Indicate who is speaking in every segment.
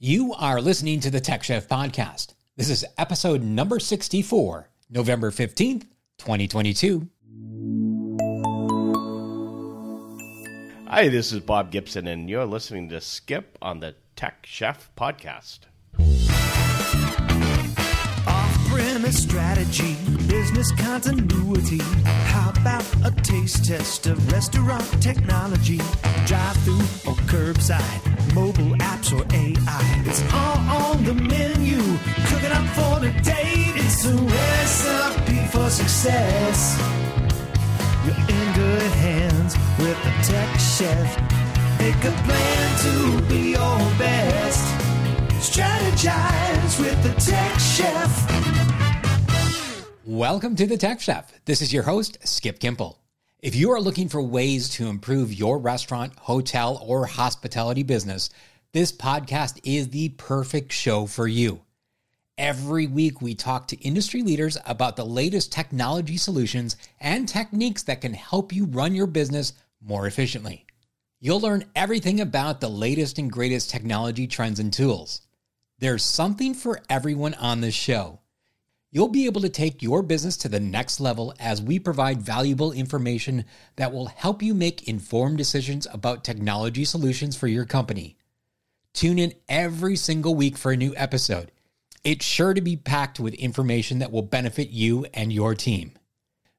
Speaker 1: You are listening to the Tech Chef Podcast. This is episode number 64, November 15th, 2022.
Speaker 2: Hi, this is Bob Gibson, and you're listening to Skip on the Tech Chef Podcast.
Speaker 3: Off-premise strategy, business continuity. How about a taste test of restaurant technology? Drive-through or curbside, mobile apps or AI. It's all on the menu. Cooking up for the date. It's a recipe for success. You're in good hands with a tech chef. Make a plan to be your best. Strategize with the tech chef.
Speaker 1: Welcome to the Tech Chef. This is your host, Skip Kimpel. If you are looking for ways to improve your restaurant, hotel, or hospitality business, this podcast is the perfect show for you. Every week, we talk to industry leaders about the latest technology solutions and techniques that can help you run your business more efficiently. You'll learn everything about the latest and greatest technology trends and tools. There's something for everyone on this show. You'll be able to take your business to the next level as we provide valuable information that will help you make informed decisions about technology solutions for your company. Tune in every single week for a new episode. It's sure to be packed with information that will benefit you and your team.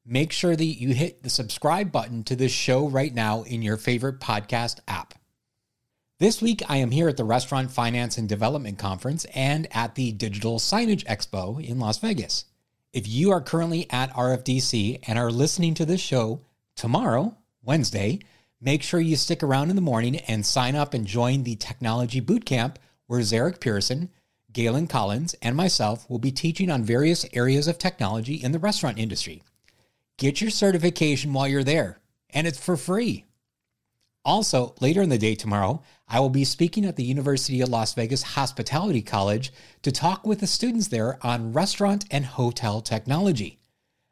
Speaker 1: Make sure that you hit the subscribe button to this show right now in your favorite podcast app. This week, I am here at the Restaurant Finance and Development Conference and at the Digital Signage Expo in Las Vegas. If you are currently at RFDC and are listening to this show tomorrow, Wednesday, make sure you stick around in the morning and sign up and join the Technology Bootcamp where Zarek Pearson, Galen Collins, and myself will be teaching on various areas of technology in the restaurant industry. Get your certification while you're there, and it's for free. Also, later in the day tomorrow, I will be speaking at the University of Las Vegas Hospitality College to talk with the students there on restaurant and hotel technology.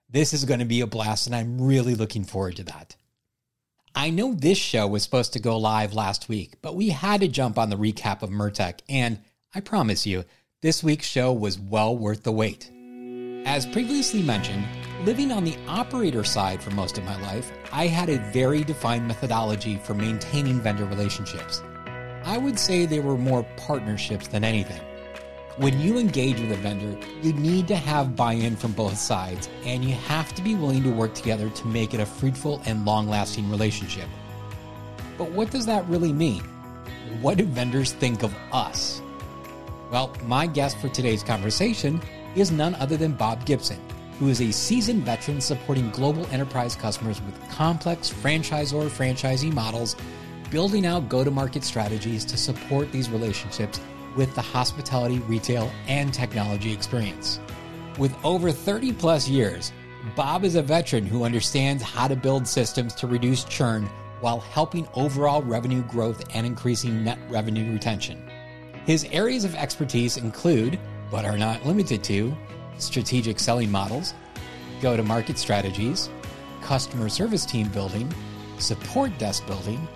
Speaker 1: This is going to be a blast, and I'm really looking forward to that. I know this show was supposed to go live last week, but we had to jump on the recap of MURTEC, and I promise you, this week's show was well worth the wait. As previously mentioned, living on the operator side for most of my life, I had a very defined methodology for maintaining vendor relationships. I would say they were more partnerships than anything. When you engage with a vendor, you need to have buy in from both sides, and you have to be willing to work together to make it a fruitful and long lasting relationship. But what does that really mean? What do vendors think of us? Well, my guest for today's conversation is none other than Bob Gibson, who is a seasoned veteran supporting global enterprise customers with complex franchisor franchisee models, building out go to market strategies to support these relationships with the hospitality, retail, and technology experience. With over 30 plus years, Bob is a veteran who understands how to build systems to reduce churn while helping overall revenue growth and increasing net revenue retention. His areas of expertise include, but are not limited to, strategic selling models, go to market strategies, customer service team building, support desk building,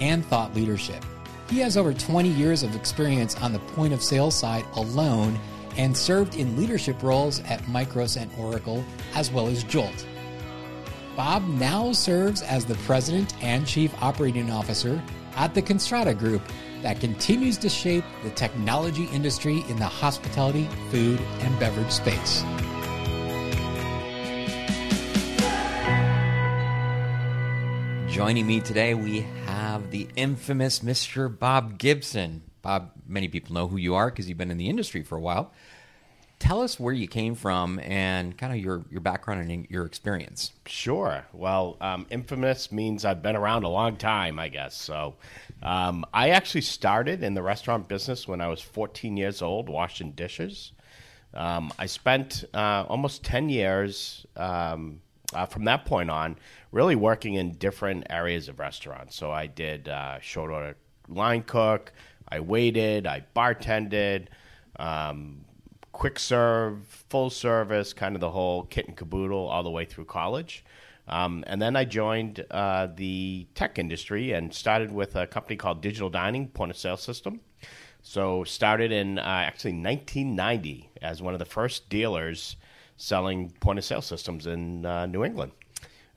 Speaker 1: and thought leadership. He has over 20 years of experience on the point of sale side alone and served in leadership roles at Micros and Oracle, as well as Jolt. Bob now serves as the president and chief operating officer at the Constrata Group that continues to shape the technology industry in the hospitality, food, and beverage space. Joining me today, we have the infamous Mr. Bob Gibson. Bob, many people know who you are because you've been in the industry for a while. Tell us where you came from and kind of your, your background and your experience.
Speaker 2: Sure. Well, um, infamous means I've been around a long time, I guess. So um, I actually started in the restaurant business when I was 14 years old, washing dishes. Um, I spent uh, almost 10 years um, uh, from that point on really working in different areas of restaurants. So I did uh, short order line cook, I waited, I bartended, um, quick serve, full service, kind of the whole kit and caboodle all the way through college. Um, and then I joined uh, the tech industry and started with a company called Digital Dining Point of Sale System. So started in uh, actually 1990 as one of the first dealers selling point of sale systems in uh, New England.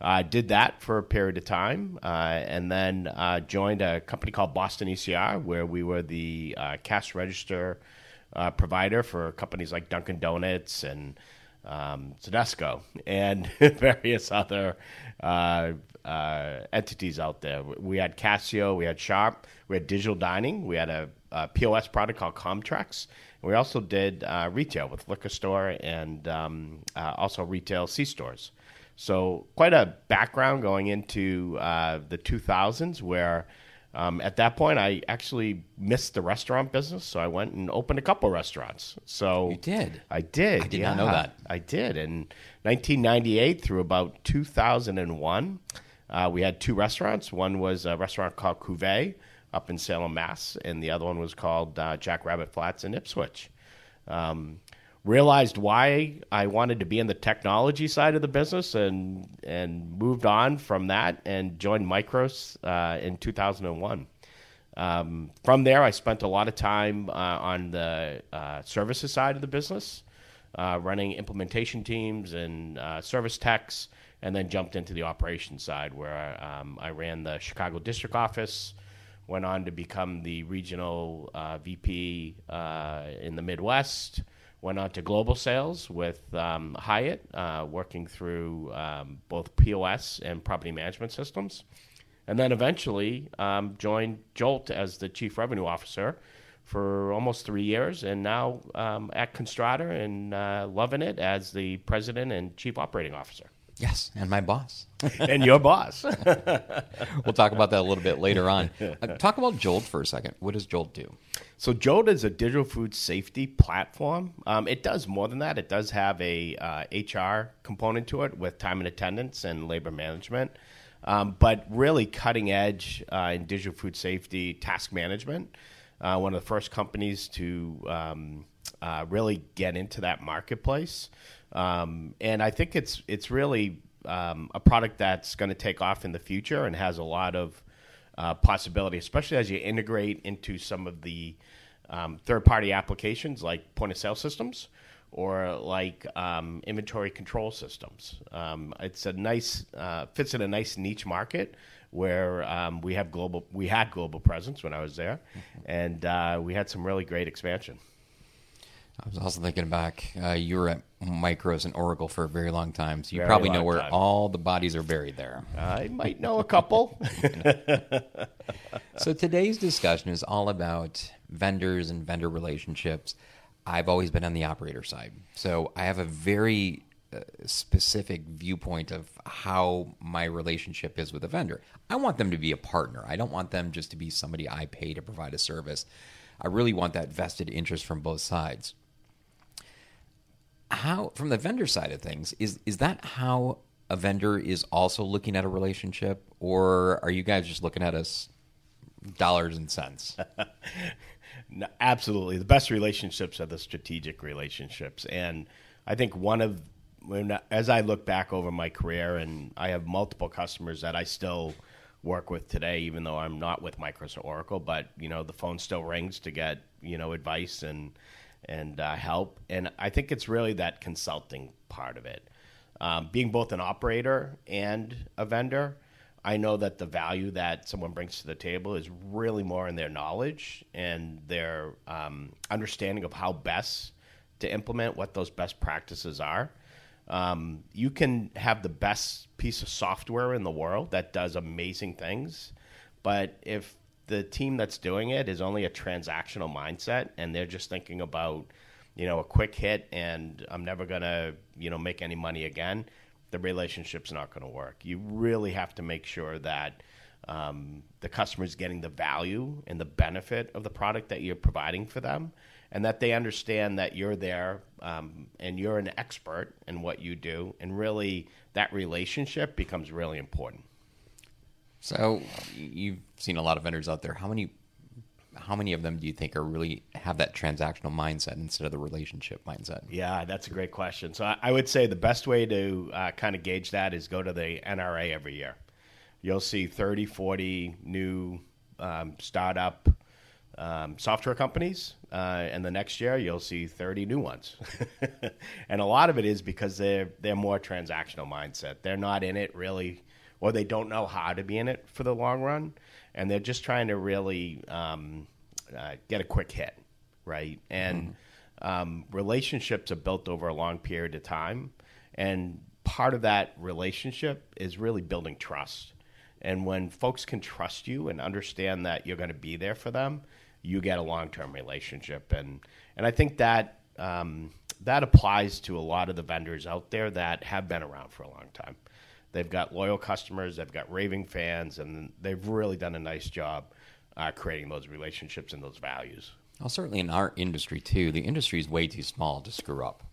Speaker 2: I did that for a period of time, uh, and then uh, joined a company called Boston ECR, where we were the uh, cash register provider for companies like Dunkin' Donuts and um, Tedeschi and various other uh, uh, entities out there. We had Casio, we had Sharp, we had Digital Dining, we had a, a POS product called Comtrex. We also did uh, retail with liquor store and um, uh, also retail C stores. So quite a background going into uh, the 2000s where um, at that point I actually missed the restaurant business. So I went and opened a couple restaurants. So
Speaker 4: You did?
Speaker 2: I did.
Speaker 4: I did not know that.
Speaker 2: I did. In 1998 through about 2001, uh, we had two restaurants. One was a restaurant called Cuvée up in Salem, Mass, and the other one was called uh, Jack Rabbit Flats in Ipswich. Um, realized why I wanted to be in the technology side of the business and and moved on from that and joined Micros uh, in 2001. Um, from there, I spent a lot of time uh, on the uh, services side of the business, uh, running implementation teams and uh, service techs, and then jumped into the operations side where um, I ran the Chicago district office, went on to become the regional uh, VP uh, in the Midwest, went on to global sales with um, Hyatt, uh, working through um, both POS and property management systems and then eventually um, joined Jolt as the chief revenue officer for almost three years, and now um, at Constrata and uh, loving it as the president and chief operating officer.
Speaker 4: Yes, and my boss.
Speaker 2: and your boss.
Speaker 4: we'll talk about that a little bit later on. Uh, talk about Jolt for a second. What does Jolt do?
Speaker 2: So Jolt is a digital food safety platform. Um, it does more than that. It does have a uh, HR component to it with time and attendance and labor management. Um, but really cutting edge uh, in digital food safety task management. Uh, one of the first companies to um, uh, really get into that marketplace, um, and I think it's it's really um, a product that's going to take off in the future and has a lot of uh, possibility, especially as you integrate into some of the um, third party applications like point of sale systems or like um, inventory control systems. Um, it's a nice uh, fits in a nice niche market where um, we have global we had global presence when I was there, and uh, we had some really great expansion.
Speaker 4: I was also thinking back. Uh, you were at Micros and Oracle for a very long time, so you
Speaker 2: Very
Speaker 4: probably know where
Speaker 2: time.
Speaker 4: all the bodies are buried there.
Speaker 2: I might know a couple.
Speaker 4: So today's discussion is all about vendors and vendor relationships. I've always been on the operator side, so I have a very uh, specific viewpoint of how my relationship is with a vendor. I want them to be a partner. I don't want them just to be somebody I pay to provide a service. I really want that vested interest from both sides. How, from the vendor side of things, is is that how a vendor is also looking at a relationship, or are you guys just looking at us dollars and cents?
Speaker 2: No, absolutely. The best relationships are the strategic relationships. And I think one of, when, as I look back over my career, and I have multiple customers that I still work with today, even though I'm not with Microsoft Oracle, but, you know, the phone still rings to get, you know, advice and, and uh, help. And I think it's really that consulting part of it. Um, being both an operator and a vendor, I know that the value that someone brings to the table is really more in their knowledge and their um, understanding of how best to implement what those best practices are. Um, you can have the best piece of software in the world that does amazing things, but if the team that's doing it is only a transactional mindset and they're just thinking about, you know, a quick hit and I'm never gonna, you know, make any money again, the relationship's not going to work. You really have to make sure that um, the customer is getting the value and the benefit of the product that you're providing for them, and that they understand that you're there um, and you're an expert in what you do, and really that relationship becomes really important.
Speaker 4: So you've seen a lot of vendors out there. How many how many of them do you think are really have that transactional mindset instead of the relationship mindset?
Speaker 2: Yeah, that's a great question. So I, I would say the best way to uh, kind of gauge that is go to the NRA every year. You'll see 30, 40 new um, startup um, software companies, uh, and the next year you'll see 30 new ones. and a lot of it is because they're they're more transactional mindset. They're not in it really, or they don't know how to be in it for the long run, and they're just trying to really um, uh, get a quick hit, right? And um, relationships are built over a long period of time, and part of that relationship is really building trust. And when folks can trust you and understand that you're going to be there for them, you get a long term relationship. And and I think that um, that applies to a lot of the vendors out there that have been around for a long time. They've got loyal customers, they've got raving fans, and they've really done a nice job uh, creating those relationships and those values.
Speaker 4: Well, certainly in our industry too, the industry is way too small to screw up.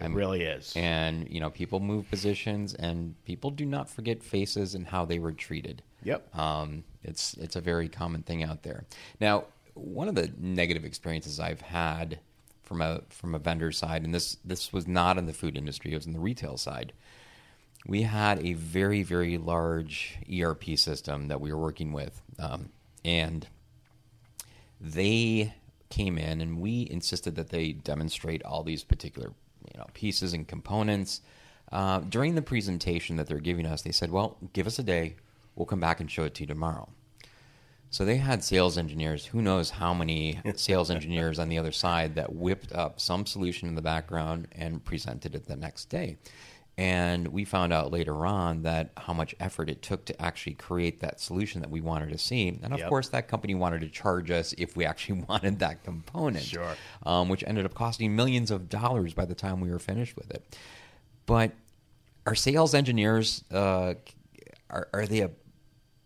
Speaker 2: It really is.
Speaker 4: And you know, people move positions, and people do not forget faces and how they were treated.
Speaker 2: Yep.
Speaker 4: Um, it's it's a very common thing out there. Now, one of the negative experiences I've had from a from a vendor side, and this this was not in the food industry; it was in the retail side. We had a very very large ERP system that we were working with, um, and they came in and we insisted that they demonstrate all these particular you know pieces and components. Uh, during the presentation that they're giving us, they said, "Well, give us a day. We'll come back and show it to you tomorrow." So they had sales engineers. Who knows how many sales engineers on the other side that whipped up some solution in the background and presented it the next day. And we found out later on that how much effort it took to actually create that solution that we wanted to see. And of
Speaker 2: Yep.
Speaker 4: course, that company wanted to charge us if we actually wanted that component
Speaker 2: Sure.
Speaker 4: um, which ended up costing millions of dollars by the time we were finished with it. But are sales engineers uh, are, are they a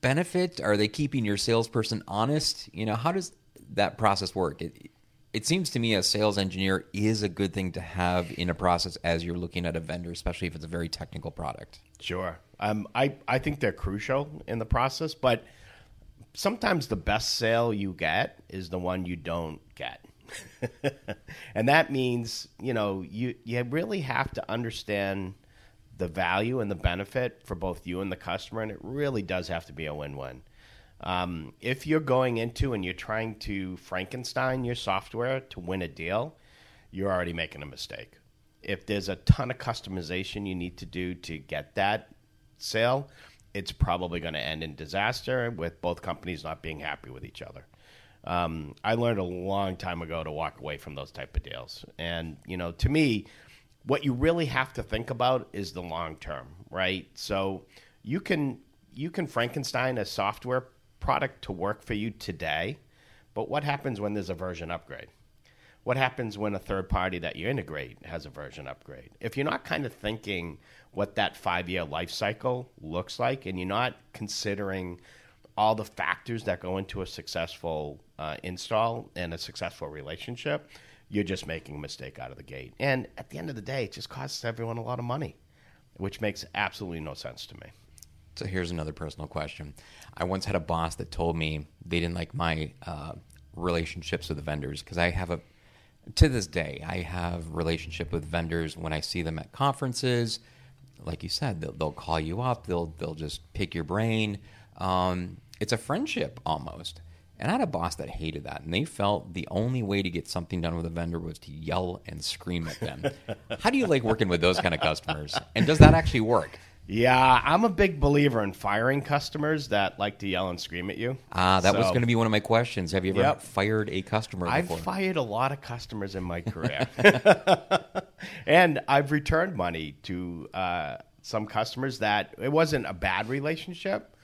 Speaker 4: benefit? Are they keeping your salesperson honest? You know, how does that process work? It, it seems to me a sales engineer is a good thing to have in a process as you're looking at a vendor, especially if it's a very technical product.
Speaker 2: Sure. Um, I, I think they're crucial in the process, but sometimes the best sale you get is the one you don't get. and that means, you know, you, you really have to understand the value and the benefit for both you and the customer, and it really does have to be a win win. Um, if you're going into and you're trying to Frankenstein your software to win a deal, you're already making a mistake. If there's a ton of customization you need to do to get that sale, it's probably going to end in disaster with both companies not being happy with each other. Um, I learned a long time ago to walk away from those type of deals. And, you know, to me, what you really have to think about is the long term, right? So you can you can Frankenstein a software product to work for you today, but what happens when there's a version upgrade? What happens when a third party that you integrate has a version upgrade? If you're not kind of thinking what that five year life cycle looks like and you're not considering all the factors that go into a successful uh, install and a successful relationship, you're just making a mistake out of the gate. And at the end of the day, it just costs everyone a lot of money, which makes absolutely no sense to me.
Speaker 4: So here's another personal question. I once had a boss that told me they didn't like my uh, relationships with the vendors because I have a, to this day, I have relationship with vendors when I see them at conferences. Like you said, they'll, they'll call you up. They'll they'll just pick your brain. Um, it's a friendship almost. And I had a boss that hated that, and they felt the only way to get something done with a vendor was to yell and scream at them. How do you like working with those kind of customers? And does that actually work?
Speaker 2: Yeah, I'm a big believer in firing customers that like to yell and scream at you.
Speaker 4: Ah, that was going to be one of my questions. Have you ever
Speaker 2: Yep.
Speaker 4: fired a customer before?
Speaker 2: I've fired a lot of customers in my career, and I've returned money to uh, some customers that it wasn't a bad relationship,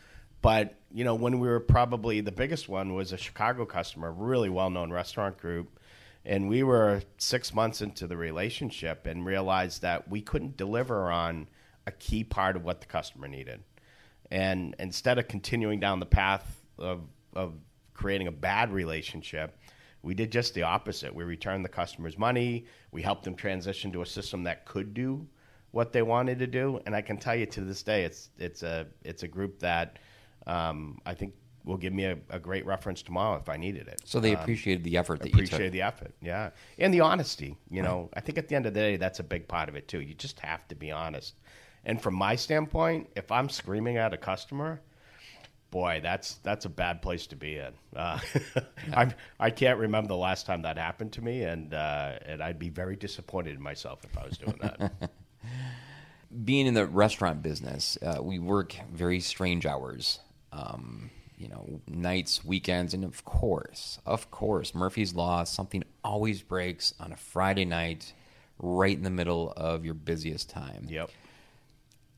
Speaker 2: but you know when we were probably the biggest one was a Chicago customer, really well-known restaurant group, and we were six months into the relationship and realized that we couldn't deliver on a key part of what the customer needed. And instead of continuing down the path of, of creating a bad relationship, we did just the opposite. We returned the customer's money. We helped them transition to a system that could do what they wanted to do. And I can tell you to this day, it's it's a it's a group that um, I think will give me a, a great reference tomorrow if I needed it.
Speaker 4: so they
Speaker 2: Um,
Speaker 4: appreciated the effort that you took.
Speaker 2: appreciate the effort, yeah, and the honesty. You know, I think at the end of the day, that's a big part of it too. You just have to be honest. And from my standpoint, if I'm screaming at a customer, boy, that's that's a bad place to be in. Uh, I I can't remember the last time that happened to me, and uh, and I'd be very disappointed in myself if I was doing that.
Speaker 4: Being in the restaurant business, uh, we work very strange hours. Um, you know, nights, weekends, and of course, of course, Murphy's Law, something always breaks on a Friday night, right in the middle of your busiest time.
Speaker 2: yep.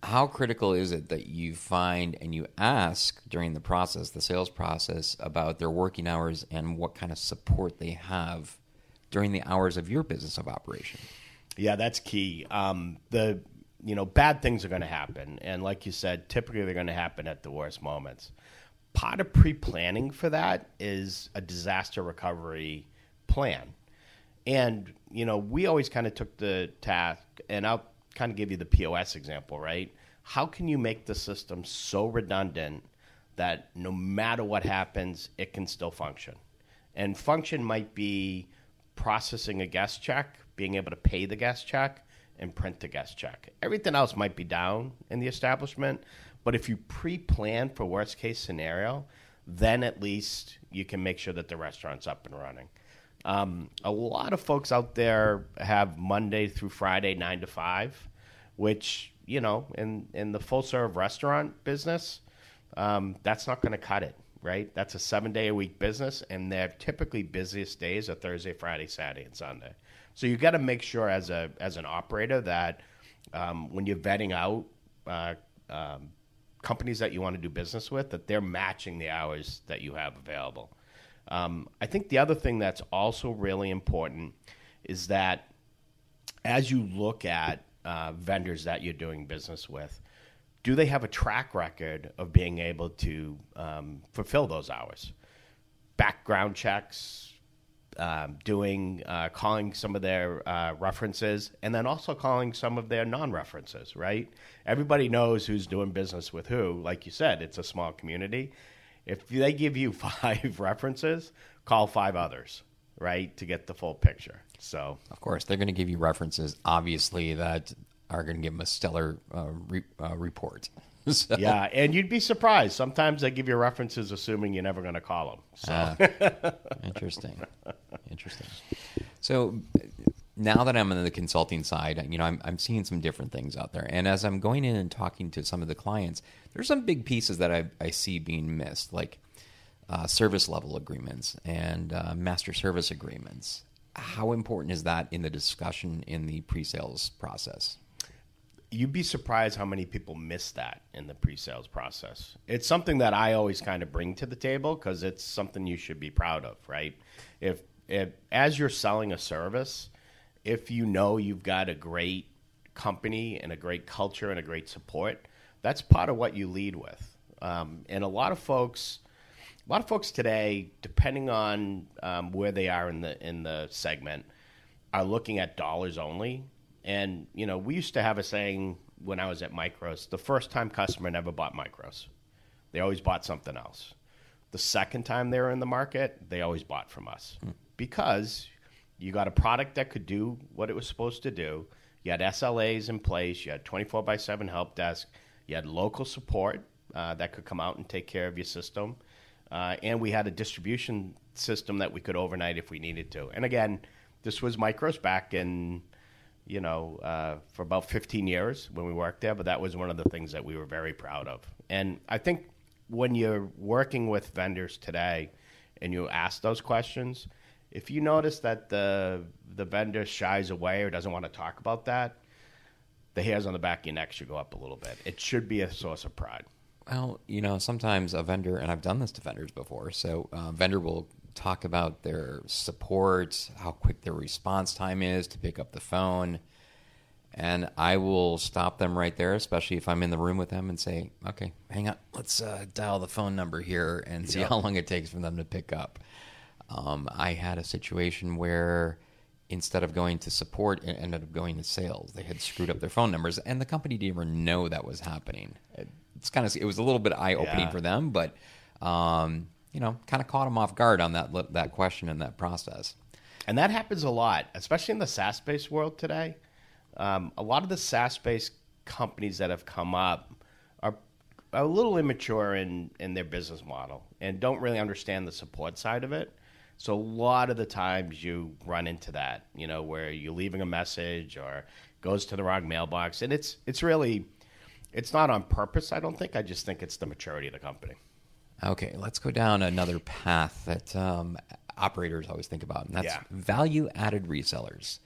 Speaker 4: How critical is it that you find and you ask during the process, the sales process, about their working hours and what kind of support they have during the hours of your business of operation?
Speaker 2: Yeah, that's key. Um, the you know bad things are going to happen, and like you said, typically they're going to happen at the worst moments. Part of pre-planning for that is a disaster recovery plan, and you know we always kind of took the task, and I'll kind of give you the POS example, right? How can you make the system so redundant that no matter what happens, it can still function? And function might be processing a guest check, being able to pay the guest check, and print the guest check. Everything else might be down in the establishment, but if you pre-plan for worst case scenario, then at least you can make sure that the restaurant's up and running. Um, a lot of folks out there have Monday through Friday, nine to five, which you know, in in the full serve restaurant business, um, that's not going to cut it, right? That's a seven day a week business, and their typically busiest days are Thursday, Friday, Saturday, and Sunday. So you got to make sure as a as an operator that um, when you're vetting out uh, um, companies that you want to do business with, that they're matching the hours that you have available. Um, I think the other thing that's also really important is that as you look at uh, vendors that you're doing business with, do they have a track record of being able to um, fulfill those hours? Background checks, um, doing uh, calling some of their uh, references, and then also calling some of their non-references. Right? Everybody knows who's doing business with who. Like you said, it's a small community. If they give you five references, call five others. Right to get the full picture. So
Speaker 4: Of course, they're going to give you references, obviously, that are going to give them a stellar uh, re- uh, report. so,
Speaker 2: yeah, and you'd be surprised. Sometimes they give you references assuming you're never going to call them. So
Speaker 4: Interesting. Interesting. So now that I'm on the consulting side, you know, I'm, I'm seeing some different things out there. And as I'm going in and talking to some of the clients, there's some big pieces that I, I see being missed, like uh, service level agreements and uh, master service agreements. How important is that in the discussion in the pre sales process?
Speaker 2: you'd be surprised how many people miss that in the pre-sales process. It's something that I always kind of bring to the table because it's something you should be proud of, right? If, if as you're selling a service, if you know you've got a great company and a great culture and a great support, that's part of what you lead with. Um, and a lot of folks, a lot of folks today, depending on um, where they are in the in the segment, are looking at dollars only. And you know, we used to have a saying when I was at Micros: the first time customer never bought Micros; they always bought something else. The second time they were in the market, they always bought from us because you got a product that could do what it was supposed to do. You had SLAs in place. You had 24 by 7 help desk. You had local support uh, that could come out and take care of your system. Uh, and we had a distribution system that we could overnight if we needed to. And again, this was Micros back in, you know, uh, for about 15 years when we worked there, but that was one of the things that we were very proud of. And I think when you're working with vendors today and you ask those questions, if you notice that the the vendor shies away or doesn't want to talk about that, the hairs on the back of your neck should go up a little bit. It should be a source of pride.
Speaker 4: Well, you know, sometimes a vendor, and I've done this to vendors before, so a vendor will talk about their support, how quick their response time is to pick up the phone. And I will stop them right there, especially if I'm in the room with them and say, okay, hang on, let's uh, dial the phone number here and see how long it takes for them to pick up. Um, I had a situation where instead of going to support, it ended up going to sales. They had screwed up their phone numbers, and the company didn't even know that was happening. It's kind of it was a little bit eye opening
Speaker 2: Yeah.
Speaker 4: for them, but um, you know, kind of caught them off guard on that that question and that process.
Speaker 2: And that happens a lot, especially in the SaaS based world today. Um, a lot of the SaaS based companies that have come up are a little immature in in their business model and don't really understand the support side of it. So a lot of the times you run into that, you know, where you're leaving a message or goes to the wrong mailbox, and it's it's really it's not on purpose. I don't think. I just think it's the maturity of the company.
Speaker 4: Okay, let's go down another path that um, operators always think about, and that's
Speaker 2: Yeah.
Speaker 4: value added resellers.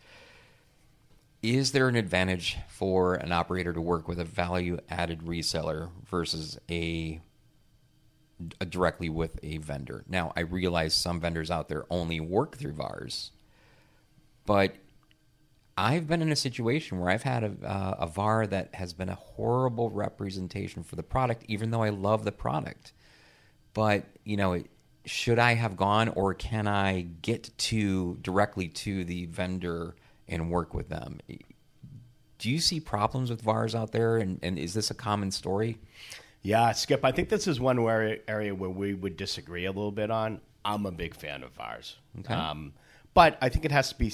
Speaker 4: Is there an advantage for an operator to work with a value added reseller versus a, a directly with a vendor? Now, I realize some vendors out there only work through VARs, but I've been in a situation where I've had a, uh, a VAR that has been a horrible representation for the product, even though I love the product. But you know, should I have gone, or can I get to directly to the vendor and work with them? Do you see problems with VARs out there, and, and is this a common story?
Speaker 2: Yeah, Skip. I think this is one where, area where we would disagree a little bit on. I'm a big fan of VARs,
Speaker 4: Okay.
Speaker 2: um, but I think it has to be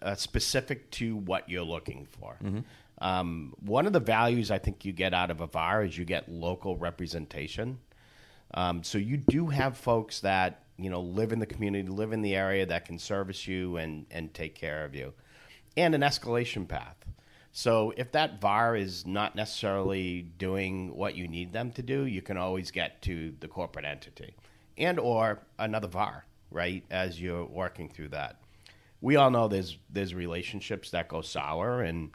Speaker 2: uh, specific to what you're looking for. Um, one of the values I think you get out of a VAR is you get local representation. Um, so you do have folks that you know live in the community, live in the area that can service you and and take care of you, and an escalation path. So if that VAR is not necessarily doing what you need them to do, you can always get to the corporate entity and or another VAR, right? As you're working through that. We all know there's there's relationships that go sour and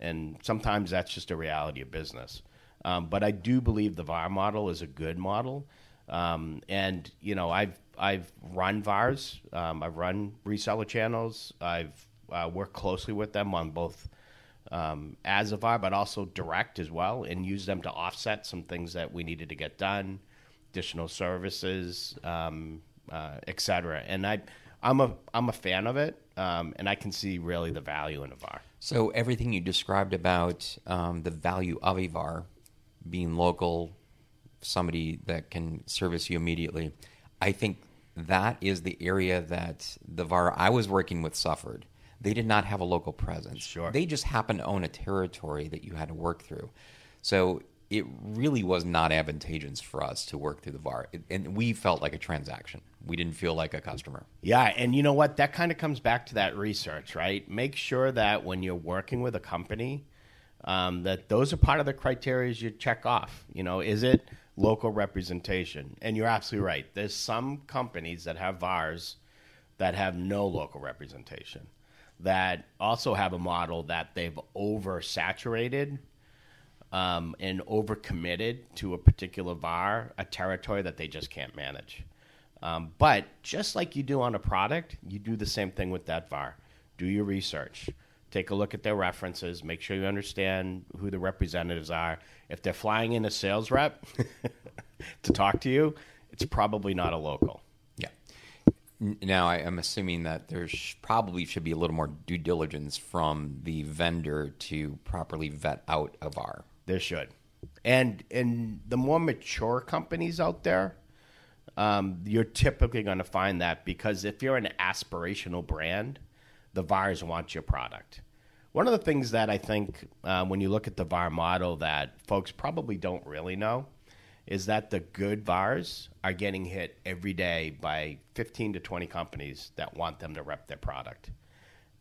Speaker 2: and sometimes that's just a reality of business. Um, but I do believe the VAR model is a good model. Um, and you know, I've I've run VARs, um, I've run reseller channels, I've uh, worked closely with them on both um, as a VAR, but also direct as well, and use them to offset some things that we needed to get done, additional services, um, uh, et cetera. And I, I'm a I'm a fan of it, um, and I can see really the value in a VAR.
Speaker 4: So everything you described about um, the value of a VAR being local, somebody that can service you immediately, I think that is the area that the VAR I was working with suffered. They did not have a local presence.
Speaker 2: Sure.
Speaker 4: They just happened to own a territory that you had to work through. So it really was not advantageous for us to work through the VAR. It- and we felt like a transaction. We didn't feel like a customer.
Speaker 2: Yeah, and you know what? That kind of comes back to that research, right? Make sure that when you're working with a company, um, that those are part of the criteria you check off. You know, is it local representation? And you're absolutely right. There's some companies that have VARs that have no local representation, that also have a model that they've oversaturated um, and overcommitted to a particular VAR, a territory that they just can't manage. Um, but just like you do on a product, you do the same thing with that VAR. Do your research. Take a look at their references. Make sure you understand who the representatives are. If they're flying in a sales rep to talk to you, it's probably not a local.
Speaker 4: Now, I am assuming that there sh- probably should be a little more due diligence from the vendor to properly vet out a VAR.
Speaker 2: There should. And and the more mature companies out there, um, you're typically going to find that because if you're an aspirational brand, the VARs want your product. One of the things that I think uh, when you look at the VAR model that folks probably don't really know is that the good VARs are getting hit every day by 15 to 20 companies that want them to rep their product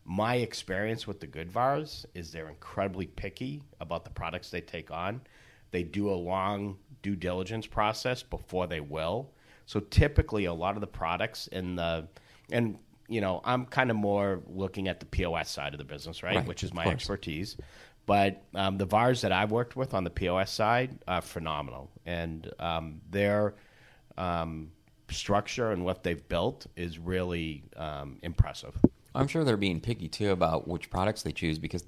Speaker 2: my experience with the good VARs is they're incredibly picky about the products they take on. They do a long due diligence process before they will. So typically, a lot of the products in the and you know I'm kind of more looking at the POS side of the business, right,
Speaker 4: Right,
Speaker 2: which is my expertise. But um, the VARs that I've worked with on the POS side are phenomenal, and um, their um, structure and what they've built is really um, impressive.
Speaker 4: I'm sure they're being picky too about which products they choose because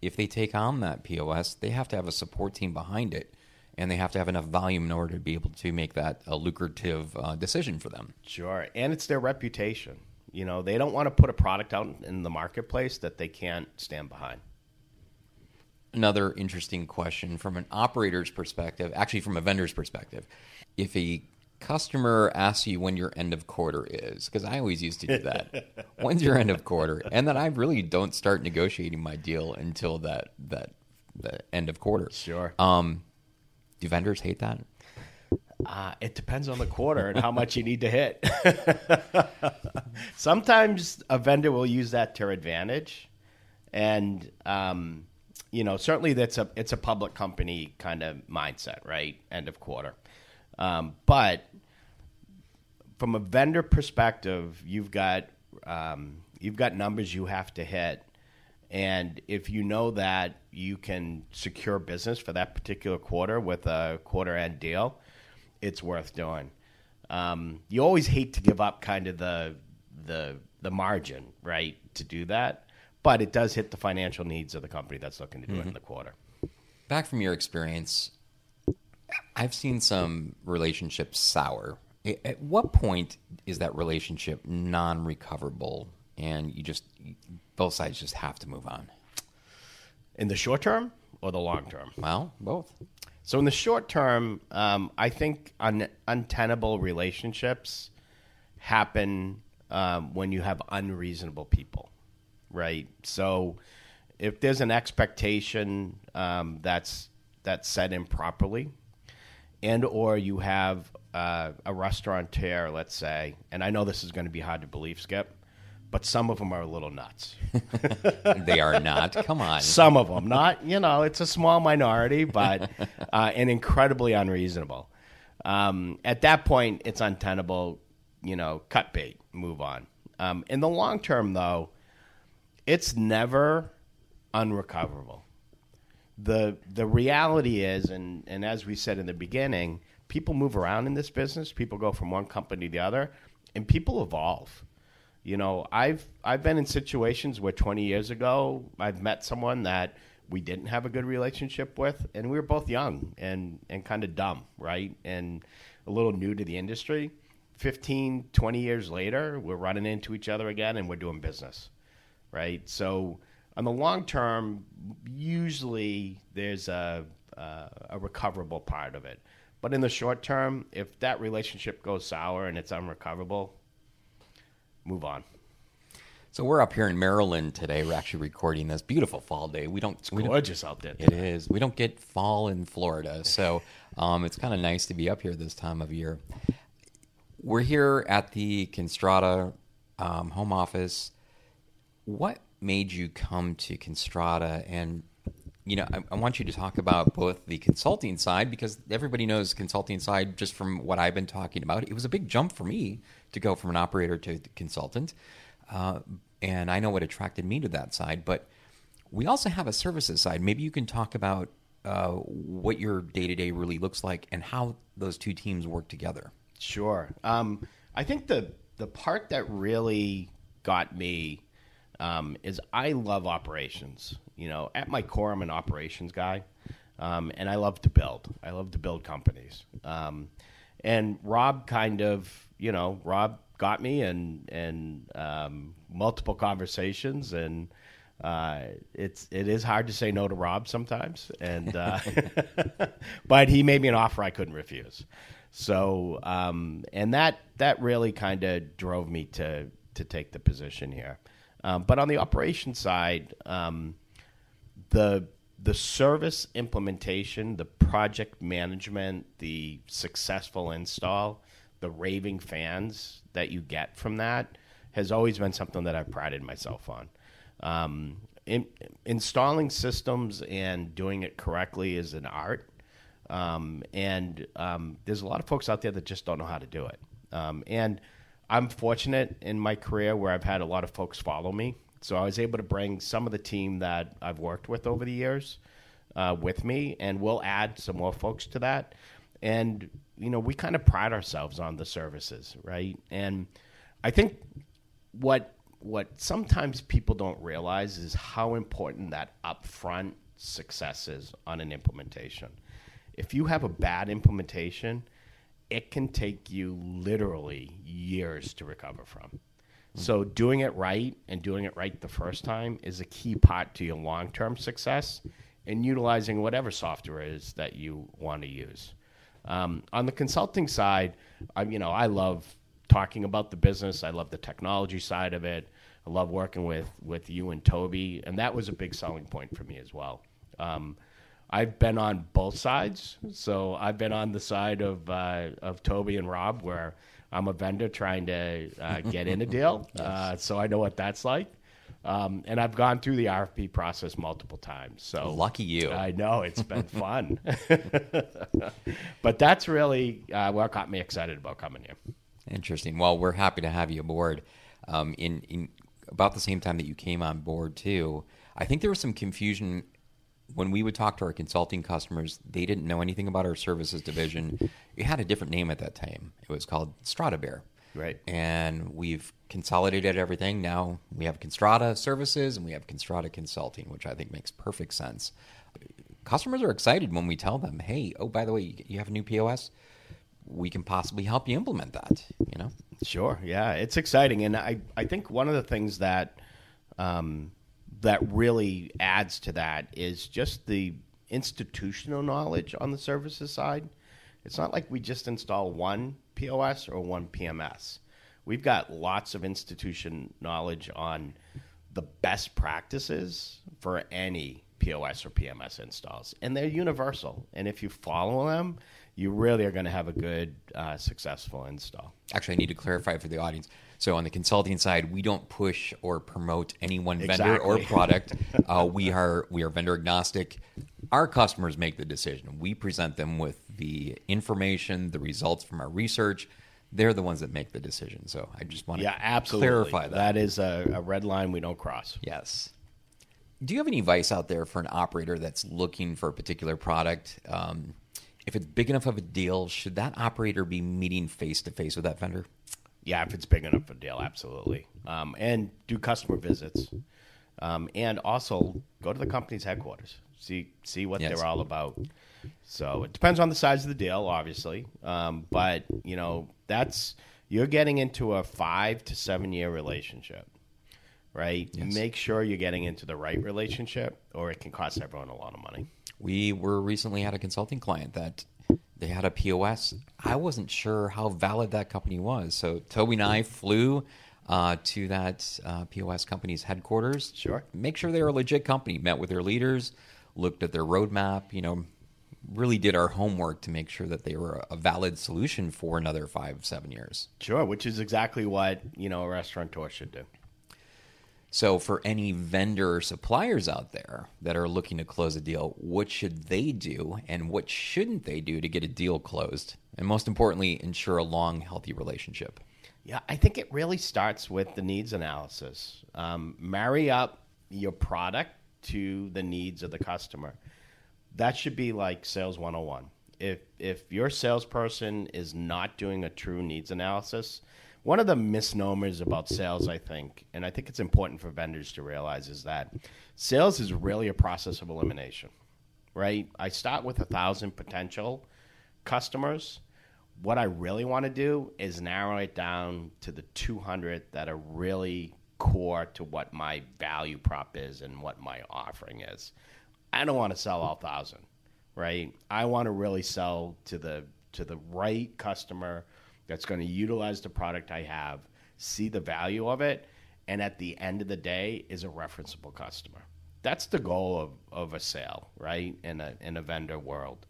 Speaker 4: if they take on that POS, they have to have a support team behind it and they have to have enough volume in order to be able to make that a lucrative uh, decision for them.
Speaker 2: Sure, and it's their reputation. You know, they don't want to put a product out in the marketplace that they can't stand behind.
Speaker 4: Another interesting question from an operator's perspective, actually from a vendor's perspective. If a customer asks you when your end of quarter is, because I always used to do that. When's your end of quarter? And then I really don't start negotiating my deal until that that the end of quarter.
Speaker 2: Sure.
Speaker 4: Um, Do vendors hate that?
Speaker 2: Uh, it depends on the quarter and how much you need to hit. Sometimes a vendor will use that to their advantage, and um, you know certainly that's a it's a public company kind of mindset, right? End of quarter, um, but from a vendor perspective, you've got um, you've got numbers you have to hit, and if you know that you can secure business for that particular quarter with a quarter end deal, it's worth doing. Um, you always hate to give up kind of the the the margin, right, to do that, but it does hit the financial needs of the company that's looking to do it in the quarter.
Speaker 4: Back from your experience, I've seen some relationships sour. At what point is that relationship non-recoverable, and you just both sides just have to move on?
Speaker 2: In the short term or the long term?
Speaker 4: Well, both.
Speaker 2: So in the short term, um, I think un- untenable relationships happen um, when you have unreasonable people, right? So if there's an expectation um, that's that's set improperly, and or you have uh, a restaurateur, let's say, and I know this is going to be hard to believe, Skip, but some of them are a little nuts.
Speaker 4: They are not. Come on.
Speaker 2: Some of them, not you know, it's a small minority, but uh, and incredibly unreasonable. Um, at that point, it's untenable. You know, cut bait, move on. Um, in the long term, though, it's never unrecoverable. the The reality is, and and as we said in the beginning, people move around in this business. People go from one company to the other, and people evolve. You know, I've I've been in situations where 20 years ago I've met someone that we didn't have a good relationship with, and we were both young and and kind of dumb, right, and a little new to the industry. 15, 20 years later, we're running into each other again, and we're doing business, right? So, on the long term, usually there's a uh, a recoverable part of it, but in the short term, if that relationship goes sour and it's unrecoverable, move on.
Speaker 4: So we're up here in Maryland today. We're actually recording this beautiful fall day. We don't. we don't
Speaker 2: Gorgeous out there.
Speaker 4: It is. We don't get fall in Florida, so um, it's kind of nice to be up here this time of year. We're here at the Constrata um, home office. What made you come to Constrata? And you know, I, I want you to talk about both the consulting side because everybody knows consulting side just from what I've been talking about. It was a big jump for me to go from an operator to consultant, uh, and I know what attracted me to that side, but we also have a services side. Maybe you can talk about uh, what your day to day really looks like and how those two teams work together.
Speaker 2: Sure. Um, I think the the part that really got me um, is I love operations. You know, at my core, I'm an operations guy, um, and I love to build. I love to build companies. Um, and Rob kind of, you know, Rob got me and and um, multiple conversations and. Uh, it's it is hard to say no to Rob sometimes, and uh, but he made me an offer I couldn't refuse. So um, and that that really kind of drove me to to take the position here. Um, but on the operation side, um, the the service implementation, the project management, the successful install, the raving fans that you get from that has always been something that I've prided myself on. Um, in, installing systems and doing it correctly is an art. Um, and um, there's a lot of folks out there that just don't know how to do it. Um, and I'm fortunate in my career where I've had a lot of folks follow me. So I was able to bring some of the team that I've worked with over the years uh, with me, and we'll add some more folks to that. And, you know, we kind of pride ourselves on the services, right? And I think what what sometimes people don't realize is how important that upfront success is on an implementation. If you have a bad implementation, it can take you literally years to recover from. So doing it right and doing it right the first time is a key part to your long-term success and utilizing whatever software is that you want to use. Um, on the consulting side, I, you know, I love talking about the business. I love the technology side of it. I love working with with you and Toby, and that was a big selling point for me as well. Um, I've been on both sides. So I've been on the side of uh, of Toby and Rob, where I'm a vendor trying to uh, get in a deal. uh, so I know what that's like. Um, and I've gone through the RFP process multiple times. So
Speaker 4: Lucky you.
Speaker 2: I know it's been fun, but that's really uh, what got me excited about coming here.
Speaker 4: Interesting. Well, we're happy to have you aboard. Um, in, in about the same time that you came on board too, I think there was some confusion when we would talk to our consulting customers. They didn't know anything about our services division. It had a different name at that time. It was called Strata Bear.
Speaker 2: Right.
Speaker 4: And we've consolidated everything. Now we have Constrata Services and we have Constrata Consulting, which I think makes perfect sense. Customers are excited when we tell them, "Hey, oh by the way, you have a new POS. We can possibly help you implement that." You know.
Speaker 2: Sure. Yeah, it's exciting, and I I think one of the things that um, that really adds to that is just the institutional knowledge on the services side. It's not like we just install one POS or one PMS. We've got lots of institution knowledge on the best practices for any POS or PMS installs, and they're universal. And if you follow them, you really are going to have a good, uh, successful install.
Speaker 4: Actually, I need to clarify for the audience. So, on the consulting side, we don't push or promote any one vendor or product. uh, we are we are vendor agnostic. Our customers make the decision. We present them with the information, the results from our research. They're the ones that make the decision. So, I just want to
Speaker 2: Yeah, absolutely.
Speaker 4: clarify that.
Speaker 2: That is a, a red line we don't cross.
Speaker 4: Yes. Do you have any advice out there for an operator that's looking for a particular product? Um, if it's big enough of a deal, should that operator be meeting face to face with that vendor?
Speaker 2: Yeah, if it's big enough for deal, absolutely. Um, and do customer visits, um, and also go to the company's headquarters. See see what
Speaker 4: Yes.
Speaker 2: they're all about. So it depends on the size of the deal, obviously. Um, but you know that's you're getting into a five to seven year relationship, right? Make sure you're getting into the right relationship, or it can cost everyone a lot of money.
Speaker 4: We were recently had a consulting client that they had a POS. I wasn't sure how valid that company was. So Toby and I flew uh, to that uh, POS company's headquarters.
Speaker 2: Sure.
Speaker 4: Make sure they were a legit company. Met with their leaders, looked at their roadmap. You know, really did our homework to make sure that they were a valid solution for another five, seven years.
Speaker 2: Sure, which is exactly what you know a restaurateur should do.
Speaker 4: So, for any vendor or suppliers out there that are looking to close a deal, what should they do and what shouldn't they do to get a deal closed? And most importantly, ensure a long, healthy relationship.
Speaker 2: Yeah, I think it really starts with the needs analysis. Um, marry up your product to the needs of the customer. That should be like sales 101. If if your salesperson is not doing a true needs analysis, one of the misnomers about sales, I think, and I think it's important for vendors to realize, is that sales is really a process of elimination, right? I start with a thousand potential customers. What I really want to do is narrow it down to the 200 that are really core to what my value prop is and what my offering is. I don't want to sell all thousand, right? I want to really sell to the to the right customer that's going to utilize the product I have, see the value of it, and at the end of the day is a referenceable customer. That's the goal of, of a sale, right? In a in a vendor world.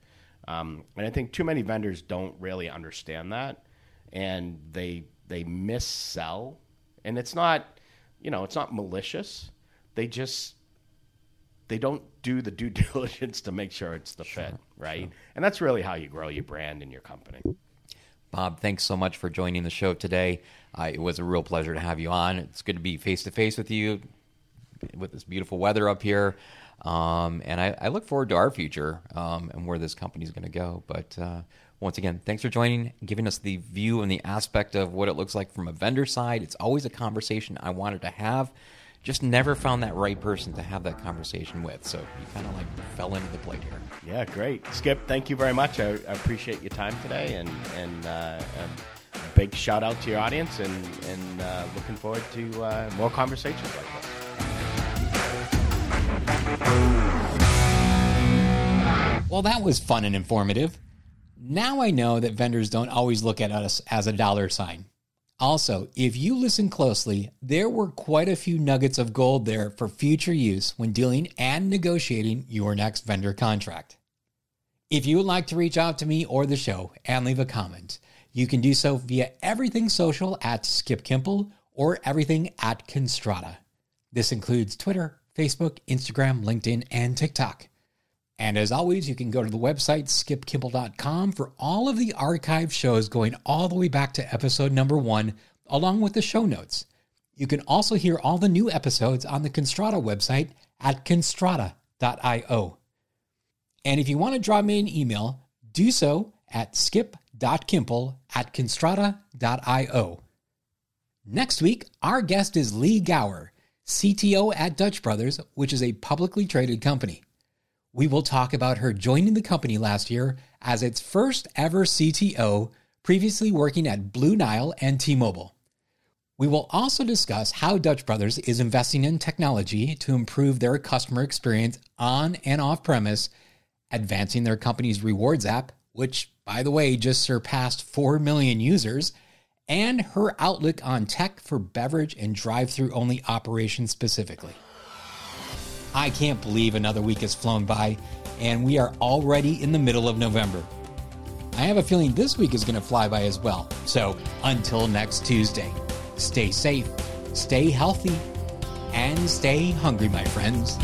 Speaker 2: Um, and I think too many vendors don't really understand that, and they they miss sell. And it's not, you know, it's not malicious. They just they don't do the due diligence to make sure it's the fit, right? And that's really how you grow your brand and your company.
Speaker 4: Bob, thanks so much for joining the show today. Uh, it was a real pleasure to have you on. It's good to be face to face with you with this beautiful weather up here. Um, and I, I look forward to our future um, and where this company is going to go. But uh, once again, thanks for joining, giving us the view and the aspect of what it looks like from a vendor side. It's always a conversation I wanted to have. Just never found that right person to have that conversation with. So you kind of like fell into the plate here.
Speaker 2: Yeah, great, Skip. Thank you very much. I, I appreciate your time today, and and uh, a big shout out to your audience, and and uh, looking forward to uh, more conversations like this.
Speaker 1: Well, that was fun and informative. Now I know that vendors don't always look at us as a dollar sign. Also, if you listen closely, there were quite a few nuggets of gold there for future use when dealing and negotiating your next vendor contract. If you would like to reach out to me or the show and leave a comment, you can do so via everything social at Skip Kimpel or everything at Constrata. This includes Twitter, Facebook, Instagram, LinkedIn, and TikTok. And as always, you can go to the website skipkimpel.com for all of the archive shows going all the way back to episode number one, along with the show notes. You can also hear all the new episodes on the Constrata website at constrata.io. And if you want to drop me an email, do so at skip.kimpel at constrata.io. Next week, our guest is Lee Gower, CTO at Dutch Brothers, which is a publicly traded company. We will talk about her joining the company last year as its first ever CTO, previously working at Blue Nile and T Mobile. We will also discuss how Dutch Brothers is investing in technology to improve their customer experience on and off premise, advancing their company's rewards app, which, by the way, just surpassed 4 million users, and her outlook on tech for beverage and drive through only operations specifically. I can't believe another week has flown by, and we are already in the middle of November. I have a feeling this week is going to fly by as well. So until next Tuesday, stay safe, stay healthy, and stay hungry, my friends.